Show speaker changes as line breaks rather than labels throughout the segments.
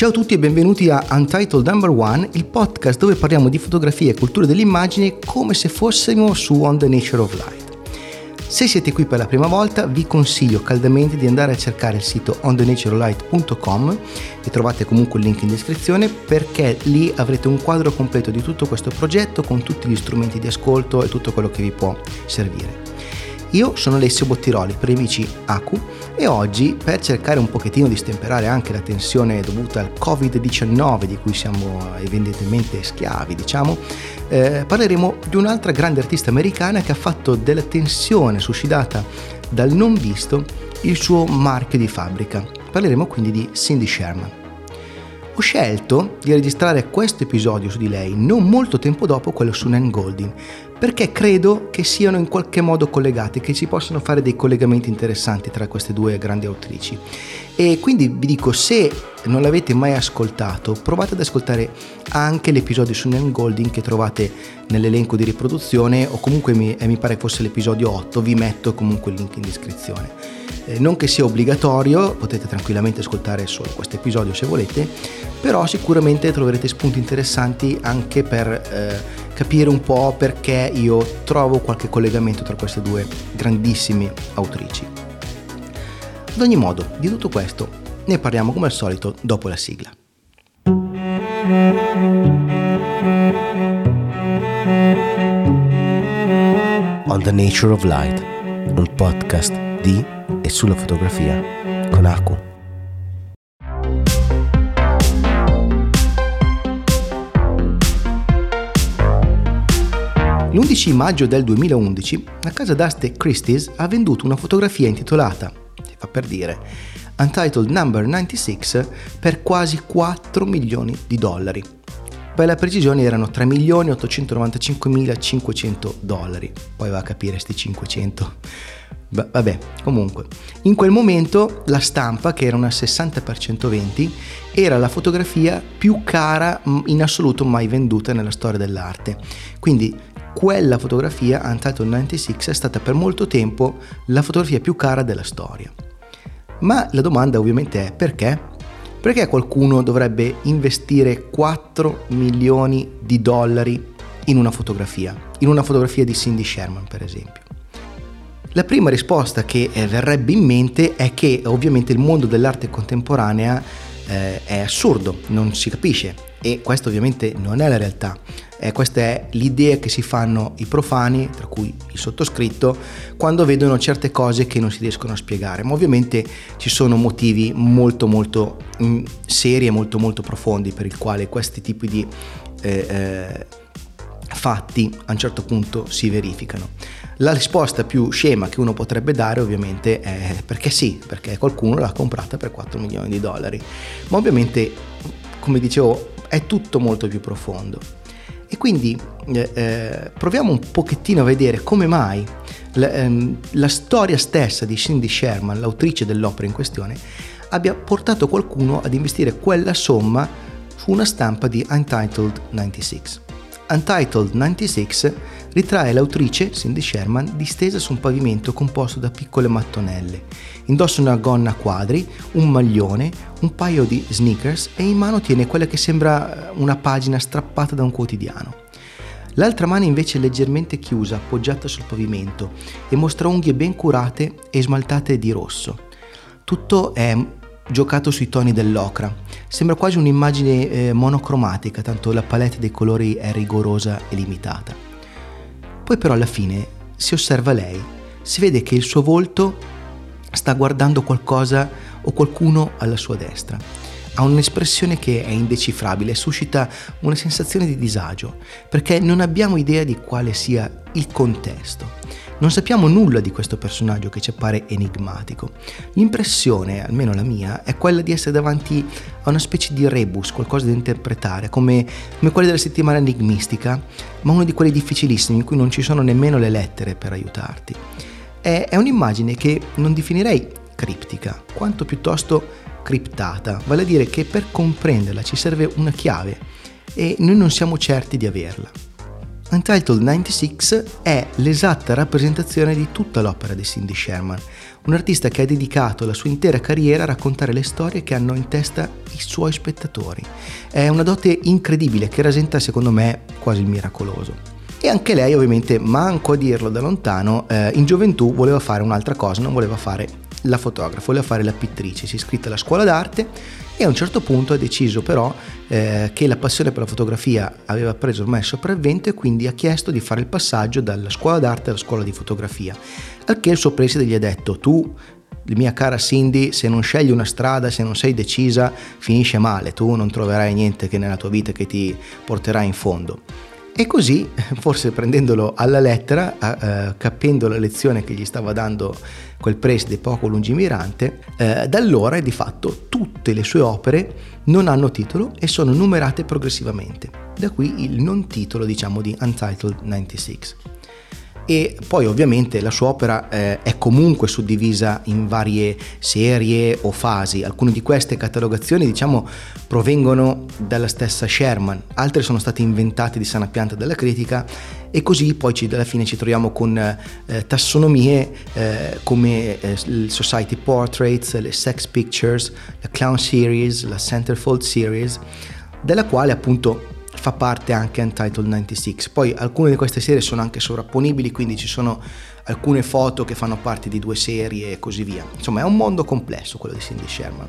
Ciao a tutti e benvenuti a Untitled Number One, il podcast dove parliamo di fotografia e cultura dell'immagine come se fossimo su On the Nature of Light. Se siete qui per la prima volta vi consiglio caldamente di andare a cercare il sito onthenaturelight.com e trovate comunque il link in descrizione perché lì avrete un quadro completo di tutto questo progetto con tutti gli strumenti di ascolto e tutto quello che vi può servire. Io sono Alessio Bottiroli per amici Aku e oggi per cercare un pochettino di stemperare anche la tensione dovuta al Covid-19 di cui siamo evidentemente schiavi, diciamo, eh, parleremo di un'altra grande artista americana che ha fatto della tensione suscitata dal non visto il suo marchio di fabbrica. Parleremo quindi di Cindy Sherman. Ho scelto di registrare questo episodio su di lei non molto tempo dopo quello su Nan Goldin, perché credo che siano in qualche modo collegati, che ci possano fare dei collegamenti interessanti tra queste due grandi autrici. E quindi vi dico, se non l'avete mai ascoltato, provate ad ascoltare anche l'episodio su Nan Golding che trovate nell'elenco di riproduzione o comunque mi, eh, mi pare fosse l'episodio 8, vi metto comunque il link in descrizione. Eh, non che sia obbligatorio, potete tranquillamente ascoltare solo questo episodio se volete, però sicuramente troverete spunti interessanti anche per eh, capire un po' perché io trovo qualche collegamento tra queste due grandissime autrici. Ad ogni modo, di tutto questo ne parliamo come al solito dopo la sigla. On the Nature of Light, un podcast di e sulla fotografia con Aku. L'11 maggio del 2011 la casa d'aste Christie's ha venduto una fotografia intitolata, si fa per dire, Untitled Number 96 per quasi 4 milioni di dollari. Per la precisione erano 3.895.500 dollari, poi va a capire sti 500. Vabbè, comunque, in quel momento la stampa, che era una 60x120, era la fotografia più cara in assoluto mai venduta nella storia dell'arte. Quindi quella fotografia, Untitled 96, è stata per molto tempo la fotografia più cara della storia. Ma la domanda ovviamente è perché? Perché qualcuno dovrebbe investire 4 milioni di dollari in una fotografia? In una fotografia di Cindy Sherman, per esempio. La prima risposta che eh, verrebbe in mente è che ovviamente il mondo dell'arte contemporanea eh, è assurdo, non si capisce e questo ovviamente non è la realtà. Eh, questa è l'idea che si fanno i profani, tra cui il sottoscritto, quando vedono certe cose che non si riescono a spiegare. Ma ovviamente ci sono motivi molto molto mh, mm, seri e molto molto profondi per il quale questi tipi di eh, eh, fatti a un certo punto si verificano. La risposta più scema che uno potrebbe dare ovviamente è perché sì, perché qualcuno l'ha comprata per 4 milioni di dollari. Ma ovviamente, come dicevo, è tutto molto più profondo. E quindi eh, eh, proviamo un pochettino a vedere come mai la, ehm, la storia stessa di Cindy Sherman, l'autrice dell'opera in questione, abbia portato qualcuno ad investire quella somma su una stampa di Untitled 96. Untitled 96 ritrae l'autrice, Cindy Sherman, distesa su un pavimento composto da piccole mattonelle. Indossa una gonna a quadri, un maglione, un paio di sneakers e in mano tiene quella che sembra una pagina strappata da un quotidiano. L'altra mano invece è leggermente chiusa, appoggiata sul pavimento e mostra unghie ben curate e smaltate di rosso. Tutto è giocato sui toni dell'ocra. Sembra quasi un'immagine eh, monocromatica, tanto la palette dei colori è rigorosa e limitata. Poi però alla fine si osserva lei, si vede che il suo volto sta guardando qualcosa o qualcuno alla sua destra. Ha un'espressione che è indecifrabile, suscita una sensazione di disagio, perché non abbiamo idea di quale sia il contesto. Non sappiamo nulla di questo personaggio che ci appare enigmatico. L'impressione, almeno la mia, è quella di essere davanti a una specie di rebus, qualcosa da interpretare, come, come quelli della settimana enigmistica, ma uno di quelli difficilissimi in cui non ci sono nemmeno le lettere per aiutarti. È, è un'immagine che non definirei criptica, quanto piuttosto criptata, vale a dire che per comprenderla ci serve una chiave e noi non siamo certi di averla. Untitled 96 è l'esatta rappresentazione di tutta l'opera di Cindy Sherman, un artista che ha dedicato la sua intera carriera a raccontare le storie che hanno in testa i suoi spettatori. È una dote incredibile che rasenta secondo me quasi il miracoloso. E anche lei ovviamente, manco a dirlo da lontano, eh, in gioventù voleva fare un'altra cosa, non voleva fare la fotografa, voleva fare la pittrice, si è iscritta alla scuola d'arte e a un certo punto ha deciso però eh, che la passione per la fotografia aveva preso ormai il sopravvento e quindi ha chiesto di fare il passaggio dalla scuola d'arte alla scuola di fotografia. Al che il suo preside gli ha detto tu mia cara Cindy, se non scegli una strada, se non sei decisa, finisce male, tu non troverai niente che nella tua vita che ti porterà in fondo. E così, forse prendendolo alla lettera, eh, capendo la lezione che gli stava dando quel preside poco lungimirante, eh, da allora di fatto tutte le sue opere non hanno titolo e sono numerate progressivamente. Da qui il non titolo, diciamo, di Untitled 96 e poi ovviamente la sua opera eh, è comunque suddivisa in varie serie o fasi. Alcune di queste catalogazioni diciamo provengono dalla stessa Sherman, altre sono state inventate di sana pianta dalla critica e così poi ci, alla fine ci troviamo con eh, tassonomie eh, come eh, il Society Portraits, le Sex Pictures, la Clown Series, la Centerfold Series, della quale appunto fa parte anche Untitled 96. Poi alcune di queste serie sono anche sovrapponibili, quindi ci sono alcune foto che fanno parte di due serie e così via. Insomma, è un mondo complesso quello di Cindy Sherman.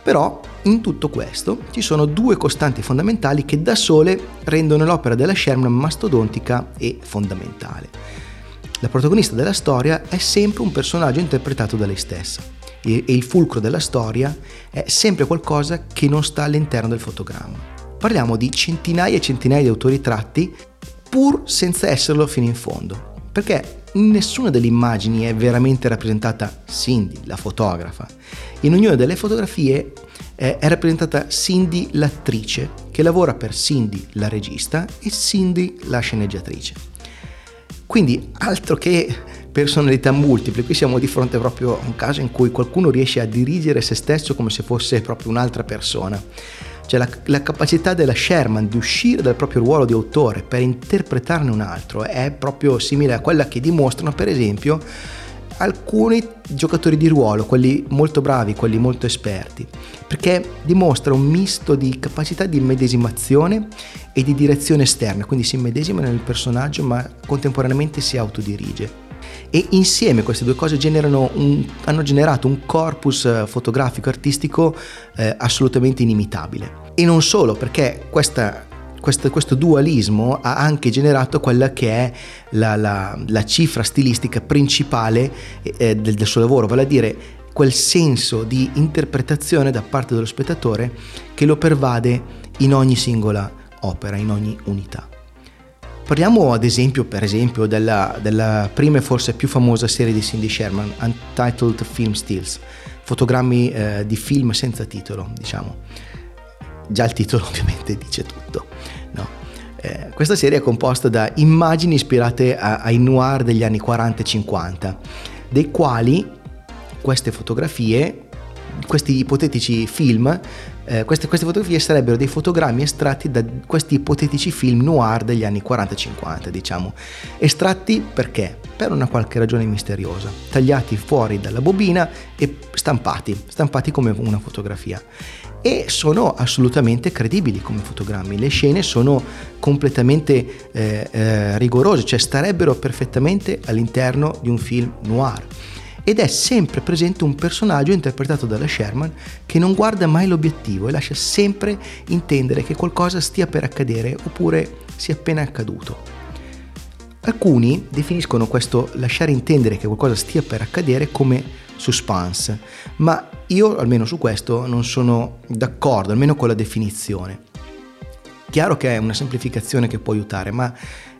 Però in tutto questo ci sono due costanti fondamentali che da sole rendono l'opera della Sherman mastodontica e fondamentale. La protagonista della storia è sempre un personaggio interpretato da lei stessa e il fulcro della storia è sempre qualcosa che non sta all'interno del fotogramma parliamo di centinaia e centinaia di autoritratti pur senza esserlo fino in fondo. Perché nessuna delle immagini è veramente rappresentata Cindy, la fotografa. In ognuna delle fotografie eh, è rappresentata Cindy l'attrice, che lavora per Cindy la regista e Cindy la sceneggiatrice. Quindi altro che personalità multiple, qui siamo di fronte proprio a un caso in cui qualcuno riesce a dirigere se stesso come se fosse proprio un'altra persona. Cioè la, la, capacità della Sherman di uscire dal proprio ruolo di autore per interpretarne un altro è proprio simile a quella che dimostrano per esempio alcuni giocatori di ruolo, quelli molto bravi, quelli molto esperti, perché dimostra un misto di capacità di medesimazione e di direzione esterna, quindi si medesima nel personaggio ma contemporaneamente si autodirige e insieme queste due cose un, hanno generato un corpus eh, fotografico artistico eh, assolutamente inimitabile. E non solo, perché questa, questo, questo, dualismo ha anche generato quella che è la, la, la cifra stilistica principale eh, del, del suo lavoro, vale a dire quel senso di interpretazione da parte dello spettatore che lo pervade in ogni singola opera, in ogni unità. Parliamo ad esempio, esempio, della, della, prima e forse più famosa serie di Cindy Sherman, Untitled Film Stills, fotogrammi eh, di film senza titolo, diciamo. Già il titolo ovviamente dice tutto. No. Eh, questa serie è composta da immagini ispirate a, ai noir degli anni 40 e 50, dei quali queste fotografie questi ipotetici film, eh, queste, queste, fotografie sarebbero dei fotogrammi estratti da questi ipotetici film noir degli anni 40-50, diciamo. Estratti perché? Per una qualche ragione misteriosa, tagliati fuori dalla bobina e stampati, stampati come una fotografia. E sono assolutamente credibili come fotogrammi, le scene sono completamente eh, eh, rigorose, cioè starebbero perfettamente all'interno di un film noir ed è sempre presente un personaggio interpretato dalla Sherman che non guarda mai l'obiettivo e lascia sempre intendere che qualcosa stia per accadere oppure sia appena accaduto. Alcuni definiscono questo lasciare intendere che qualcosa stia per accadere come suspense, ma io almeno su questo non sono d'accordo, almeno con la definizione. Chiaro che è una semplificazione che può aiutare, ma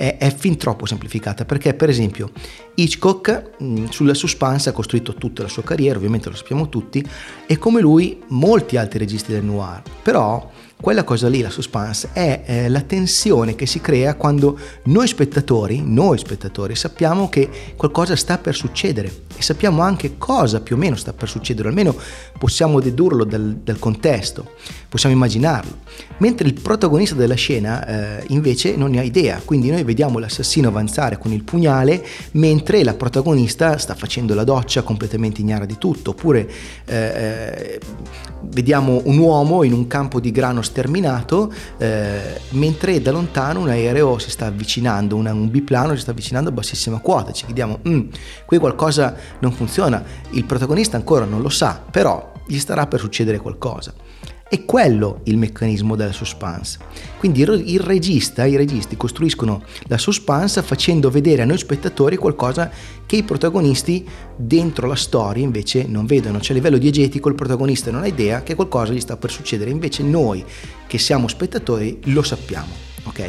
è, è, fin troppo semplificata perché per esempio Hitchcock mh, sulla suspense ha costruito tutta la sua carriera, ovviamente lo sappiamo tutti, e come lui molti altri registi del noir, però quella cosa lì, la suspense, è eh, la tensione che si crea quando noi spettatori, noi spettatori, sappiamo che qualcosa sta per succedere e sappiamo anche cosa più o meno sta per succedere, almeno possiamo dedurlo dal, dal contesto, possiamo immaginarlo. Mentre il protagonista della scena eh, invece non ne ha idea, quindi noi vediamo l'assassino avanzare con il pugnale mentre la protagonista sta facendo la doccia completamente ignara di tutto, oppure eh, eh vediamo un uomo in un campo di grano sterminato eh, mentre da lontano un aereo si sta avvicinando, una, un biplano si sta avvicinando a bassissima quota, ci chiediamo, mm, qui qualcosa non funziona, il protagonista ancora non lo sa, però gli starà per succedere qualcosa. È quello il meccanismo della suspense. Quindi il regista, i registi costruiscono la suspense facendo vedere a noi spettatori qualcosa che i protagonisti dentro la storia invece non vedono. Cioè a livello diegetico il protagonista non ha idea che qualcosa gli sta per succedere, invece noi che siamo spettatori lo sappiamo. Ok?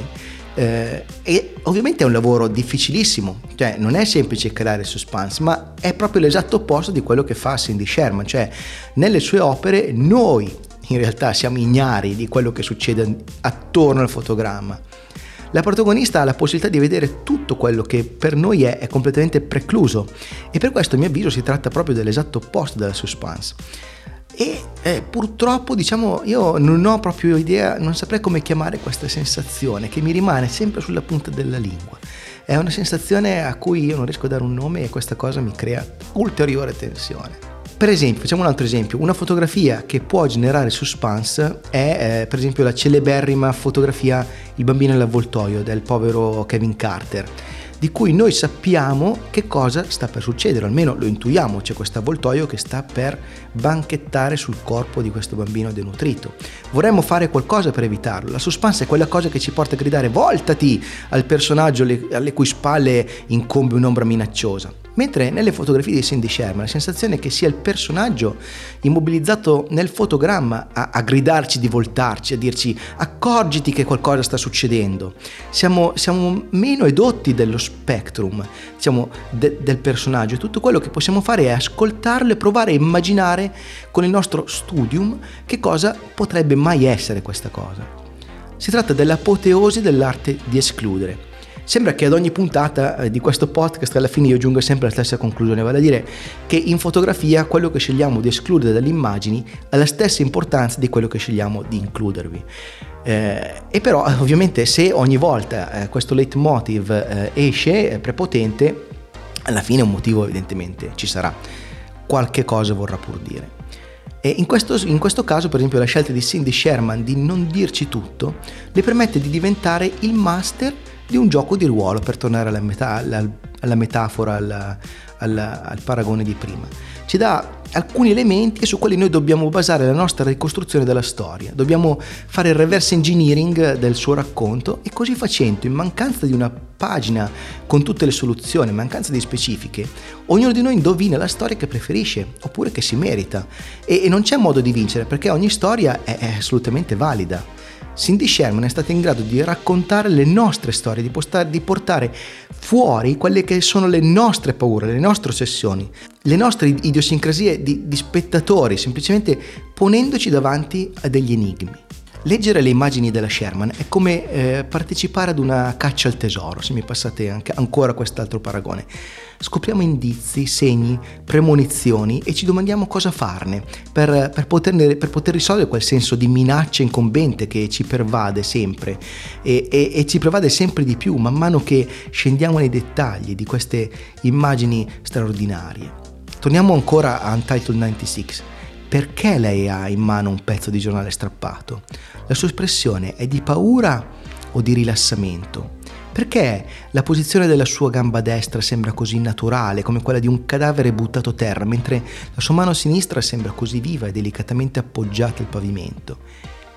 Eh, e ovviamente è un lavoro difficilissimo, cioè non è semplice creare suspense, ma è proprio l'esatto opposto di quello che fa Cindy Sherman, cioè nelle sue opere noi in realtà siamo ignari di quello che succede attorno al fotogramma. La protagonista ha la possibilità di vedere tutto quello che per noi è, è completamente precluso e per questo a mio avviso si tratta proprio dell'esatto opposto della suspense. E eh, purtroppo, diciamo, io non ho proprio idea, non saprei come chiamare questa sensazione che mi rimane sempre sulla punta della lingua. È una sensazione a cui io non riesco a dare un nome e questa cosa mi crea ulteriore tensione. Per esempio, facciamo un altro esempio, una fotografia che può generare suspense è eh, per esempio la celeberrima fotografia Il bambino nell'avvoltoio del povero Kevin Carter di cui noi sappiamo che cosa sta per succedere, almeno lo intuiamo, c'è questo avvoltoio che sta per banchettare sul corpo di questo bambino denutrito. Vorremmo fare qualcosa per evitarlo. La suspense è quella cosa che ci porta a gridare voltati al personaggio alle cui spalle incombe un'ombra minacciosa. Mentre nelle fotografie di Cindy Sherman la sensazione è che sia il personaggio immobilizzato nel fotogramma a, a gridarci di voltarci, a dirci accorgiti che qualcosa sta succedendo. Siamo, siamo meno edotti dello spectrum diciamo, de, del personaggio tutto quello che possiamo fare è ascoltarlo e provare a immaginare con il nostro studium che cosa potrebbe mai essere questa cosa. Si tratta dell'apoteosi dell'arte di escludere Sembra che ad ogni puntata eh, di questo podcast alla fine io giunga sempre alla stessa conclusione, vale a dire che in fotografia quello che scegliamo di escludere dalle immagini ha la stessa importanza di quello che scegliamo di includervi. Eh, e però ovviamente se ogni volta eh, questo leitmotiv eh, esce prepotente, alla fine un motivo evidentemente ci sarà, qualche cosa vorrà pur dire. E in questo, in questo, caso, per esempio, la scelta di Cindy Sherman di non dirci tutto le permette di diventare il master di un gioco di ruolo, per tornare alla, meta, alla, alla metafora, alla, al paragone di prima. Ci dà alcuni elementi su quali noi dobbiamo basare la nostra ricostruzione della storia. Dobbiamo fare il reverse engineering del suo racconto e così facendo, in mancanza di una pagina con tutte le soluzioni, in mancanza di specifiche, ognuno di noi indovina la storia che preferisce oppure che si merita. E, e non c'è modo di vincere perché ogni storia è, è assolutamente valida. Cindy Sherman è stata in grado di raccontare le nostre storie, di, postare, di portare fuori quelle che sono le nostre paure, le nostre ossessioni, le nostre idiosincrasie di, di spettatori, semplicemente ponendoci davanti a degli enigmi. Leggere le immagini della Sherman è come eh, partecipare ad una caccia al tesoro, se mi passate anche, ancora quest'altro paragone. Scopriamo indizi, segni, premonizioni e ci domandiamo cosa farne per, per, poterne, per poter risolvere quel senso di minaccia incombente che ci pervade sempre e, e, e ci pervade sempre di più man mano che scendiamo nei dettagli di queste immagini straordinarie. Torniamo ancora a Untitled 96. Perché lei ha in mano un pezzo di giornale strappato? La sua espressione è di paura o di rilassamento? Perché la posizione della sua gamba destra sembra così naturale, come quella di un cadavere buttato a terra, mentre la sua mano sinistra sembra così viva e delicatamente appoggiata al pavimento?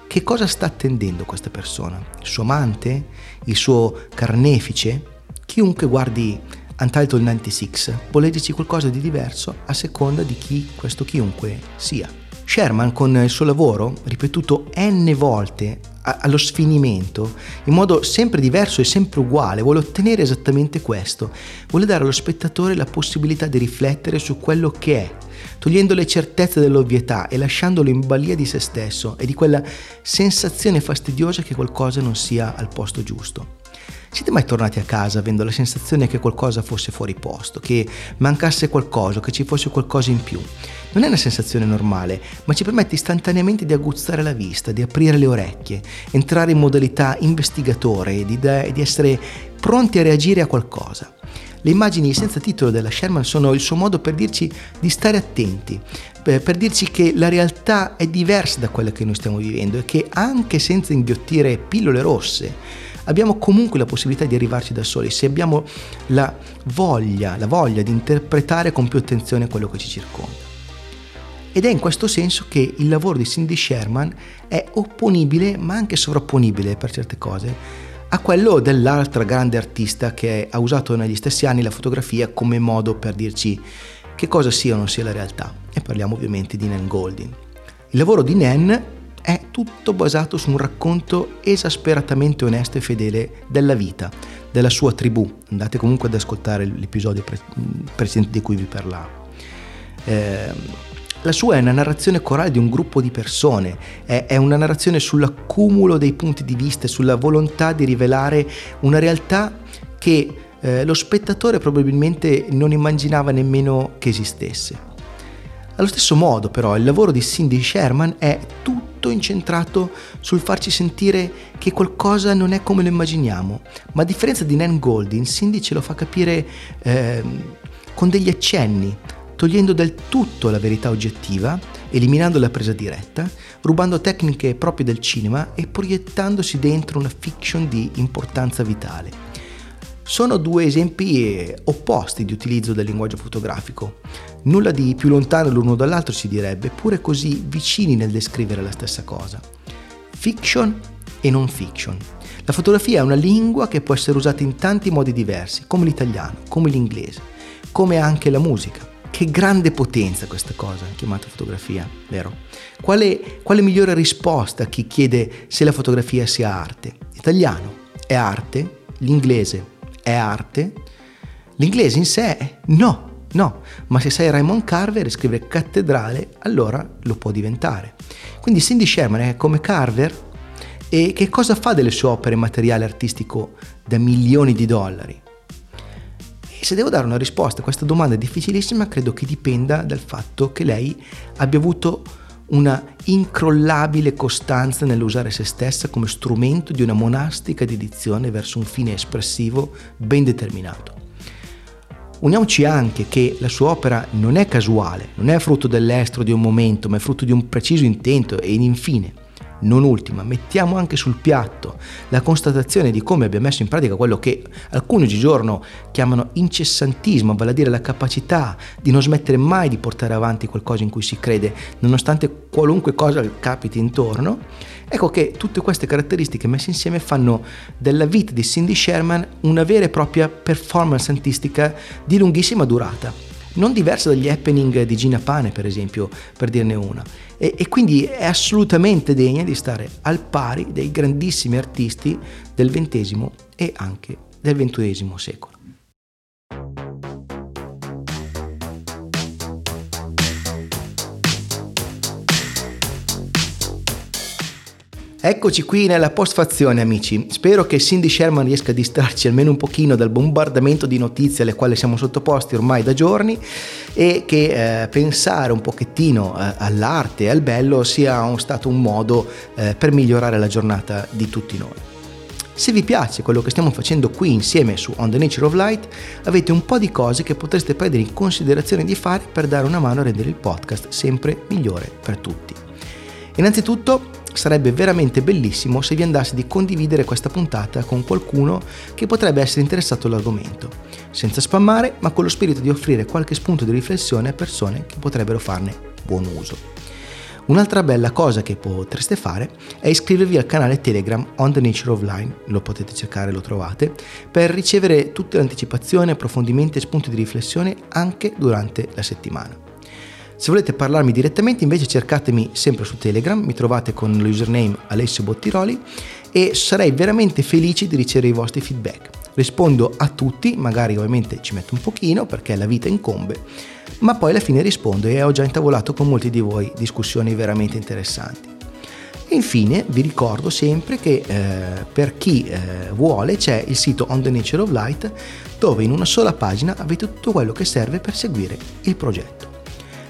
Che cosa sta attendendo questa persona? Il suo amante? Il suo carnefice? Chiunque guardi Untitled 96 può leggerci qualcosa di diverso a seconda di chi questo chiunque sia. Sherman con il suo lavoro, ripetuto n volte allo sfinimento, in modo sempre diverso e sempre uguale, vuole ottenere esattamente questo, vuole dare allo spettatore la possibilità di riflettere su quello che è, togliendo le certezze dell'ovvietà e lasciandolo in balia di se stesso e di quella sensazione fastidiosa che qualcosa non sia al posto giusto. Siete mai tornati a casa avendo la sensazione che qualcosa fosse fuori posto, che mancasse qualcosa, che ci fosse qualcosa in più? Non è una sensazione normale, ma ci permette istantaneamente di aguzzare la vista, di aprire le orecchie, entrare in modalità investigatore, di, di essere pronti a reagire a qualcosa. Le immagini senza titolo della Sherman sono il suo modo per dirci di stare attenti, per dirci che la realtà è diversa da quella che noi stiamo vivendo e che anche senza inghiottire pillole rosse, abbiamo comunque la possibilità di arrivarci da soli se abbiamo la voglia, la voglia di interpretare con più attenzione quello che ci circonda. Ed è in questo senso che il lavoro di Cindy Sherman è opponibile, ma anche sovrapponibile per certe cose, a quello dell'altra grande artista che ha usato negli stessi anni la fotografia come modo per dirci che cosa sia o non sia la realtà. E parliamo ovviamente di Nan Goldin. Il lavoro di Nan è tutto basato su un racconto esasperatamente onesto e fedele della vita, della sua tribù. Andate comunque ad ascoltare l'episodio pre- precedente di cui vi parlavo. Eh, la sua è una narrazione corale di un gruppo di persone, è, è una narrazione sull'accumulo dei punti di vista, sulla volontà di rivelare una realtà che eh, lo spettatore probabilmente non immaginava nemmeno che esistesse. Allo stesso modo però il lavoro di Cindy Sherman è tutto incentrato sul farci sentire che qualcosa non è come lo immaginiamo, ma a differenza di Nan Goldin, Cindy ce lo fa capire eh, con degli accenni, togliendo del tutto la verità oggettiva, eliminando la presa diretta, rubando tecniche proprie del cinema e proiettandosi dentro una fiction di importanza vitale. Sono due esempi eh, opposti di utilizzo del linguaggio fotografico, nulla di più lontano l'uno dall'altro si direbbe, eppure così vicini nel descrivere la stessa cosa. Fiction e non fiction. La fotografia è una lingua che può essere usata in tanti modi diversi, come l'italiano, come l'inglese, come anche la musica. Che grande potenza questa cosa, chiamata fotografia, vero? Quale, quale migliore risposta a chi chiede se la fotografia sia arte? L'italiano è arte, l'inglese è arte? L'inglese in sé no, no, ma se sai Raymond Carver e scrive cattedrale, allora lo può diventare. Quindi Cindy Sherman è come Carver e che cosa fa delle sue opere materiale artistico da milioni di dollari? E se devo dare una risposta a questa domanda difficilissima, credo che dipenda dal fatto che lei abbia avuto una incrollabile costanza nell'usare se stessa come strumento di una monastica dedizione verso un fine espressivo ben determinato. Uniamoci anche che la sua opera non è casuale, non è frutto dell'estro di un momento, ma è frutto di un preciso intento e infine non ultima, mettiamo anche sul piatto la constatazione di come abbia messo in pratica quello che alcuni oggigiorno chiamano incessantismo, vale a dire la capacità di non smettere mai di portare avanti qualcosa in cui si crede, nonostante qualunque cosa capiti intorno. Ecco che tutte queste caratteristiche messe insieme fanno della vita di Cindy Sherman una vera e propria performance artistica di lunghissima durata non diversa dagli happening di Gina Pane, per esempio, per dirne una. E, e, quindi è assolutamente degna di stare al pari dei grandissimi artisti del XX e anche del XXI secolo. Eccoci qui nella postfazione amici, spero che Cindy Sherman riesca a distrarci almeno un pochino dal bombardamento di notizie alle quali siamo sottoposti ormai da giorni e che eh, pensare un pochettino eh, all'arte e al bello sia un, stato un modo eh, per migliorare la giornata di tutti noi. Se vi piace quello che stiamo facendo qui insieme su On the Nature of Light, avete un po' di cose che potreste prendere in considerazione di fare per dare una mano a rendere il podcast sempre migliore per tutti. Innanzitutto sarebbe veramente bellissimo se vi andasse di condividere questa puntata con qualcuno che potrebbe essere interessato all'argomento, senza spammare ma con lo spirito di offrire qualche spunto di riflessione a persone che potrebbero farne buon uso. Un'altra bella cosa che potreste fare è iscrivervi al canale Telegram On the Nature of Line, lo potete cercare, lo trovate, per ricevere tutte le anticipazioni, approfondimenti e spunti di riflessione anche durante la settimana. Se volete parlarmi direttamente invece cercatemi sempre su Telegram, mi trovate con l'username Alessio Bottiroli e sarei veramente felice di ricevere i vostri feedback. Rispondo a tutti, magari ovviamente ci metto un pochino perché la vita incombe, ma poi alla fine rispondo e ho già intavolato con molti di voi discussioni veramente interessanti. E infine vi ricordo sempre che eh, per chi eh, vuole c'è il sito On the Nature of Light dove in una sola pagina avete tutto quello che serve per seguire il progetto.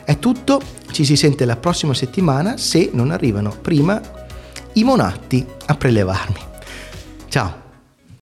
È tutto, ci si sente la prossima settimana se non arrivano prima i monatti a prelevarmi. Ciao!